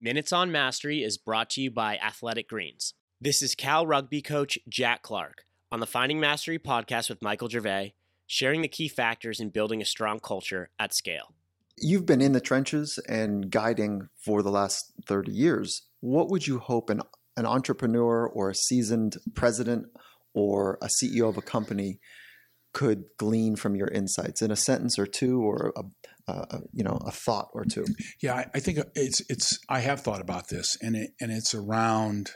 Minutes on Mastery is brought to you by Athletic Greens. This is Cal rugby coach Jack Clark on the Finding Mastery podcast with Michael Gervais, sharing the key factors in building a strong culture at scale. You've been in the trenches and guiding for the last 30 years. What would you hope an, an entrepreneur or a seasoned president or a CEO of a company could glean from your insights in a sentence or two or a, you know a thought or two. Yeah I, I, think it's it's i have thought about this and it and it's around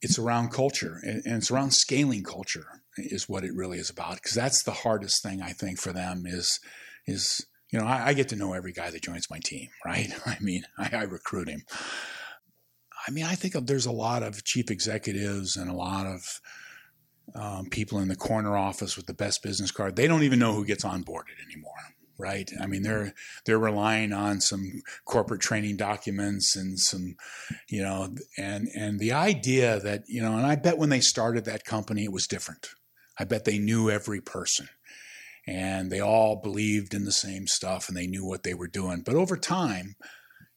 it's around culture and, and it's around scaling culture is what it really is about because that's the hardest thing i think for them is is you know I, I, get to know every guy that joins my team right? I mean I, I recruit him. I mean i think there's a lot of chief executives and a lot of um, people in the corner office with the best business card. They don't even know who gets onboarded anymore, right? I mean, they're they're relying on some corporate training documents and some, you know, and and the idea that you know, and I bet when they started that company, it was different. I bet they knew every person. And they all believed in the same stuff and they knew what they were doing. But over time,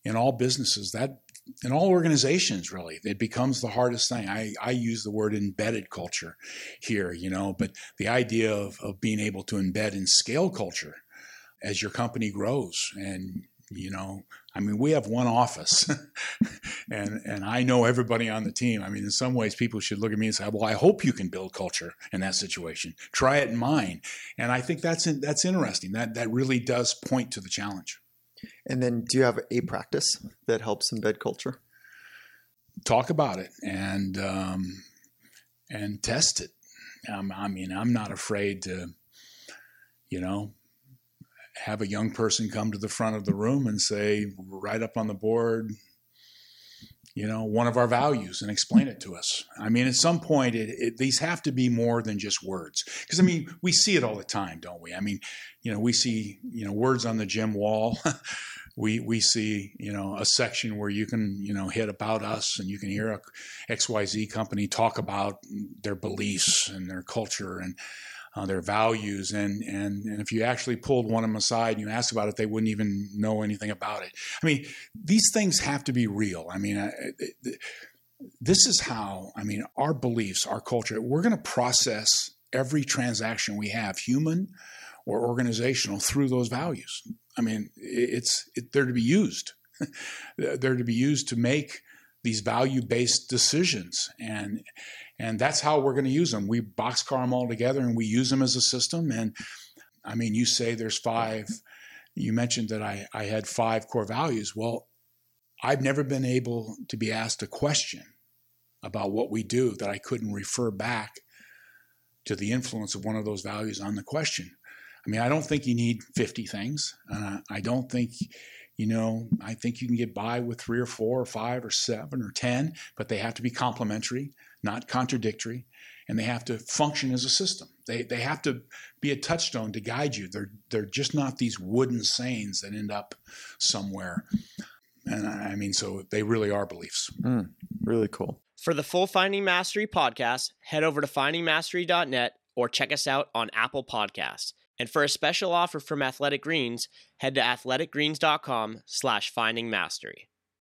in all businesses, that in all organizations really it becomes the hardest thing i, I use the word embedded culture here you know but the idea of, of being able to embed and scale culture as your company grows. And you know i mean we have one office and and i know everybody on the team. I mean in some ways people should look at me and say well i hope you can build culture in that situation. Try it in mine. And i think that's that's interesting. That that really does point to the challenge. And then, do you have a practice that helps embed culture? Talk about it and um, and test it. Um, I mean, I'm not afraid to, you know, have a young person come to the front of the room and say, right up on the board, you know, one of our values and explain it to us. I mean, at some point, it, it, these have to be more than just words. Because, I mean, we see it all the time, don't we? I mean, you know, we see, you know, words on the gym wall. we, we see, you know, a section where you can, you know, hit about us and you can hear a XYZ company talk about their beliefs and their culture. And, uh, their values, and, and and if you actually pulled one of them aside and you asked about it, they wouldn't even know anything about it. I mean, these things have to be real. I mean, this is how I mean our beliefs, our culture. We're going to process every transaction we have, human or organizational, through those values. I mean, it's it, they're to be used. they're to be used to make these value based decisions and and that's how we're going to use them. We boxcar them all together and we use them as a system. And I mean, you say there's five. You mentioned that I, I had five core values. Well, I've never been able to be asked a question about what we do that I couldn't refer back to the influence of one of those values on the question. I mean, I don't think you need 50 things. Uh, I don't think, you know, I think you can get by with three or four or five or seven or 10, but they have to be complementary not contradictory, and they have to function as a system. They, they have to be a touchstone to guide you. They're, they're just not these wooden sayings that end up somewhere. And I mean, so they really are beliefs. Mm, really cool. For the full Finding Mastery podcast, head over to findingmastery.net or check us out on Apple Podcasts. And for a special offer from Athletic Greens, head to athleticgreens.com slash finding mastery.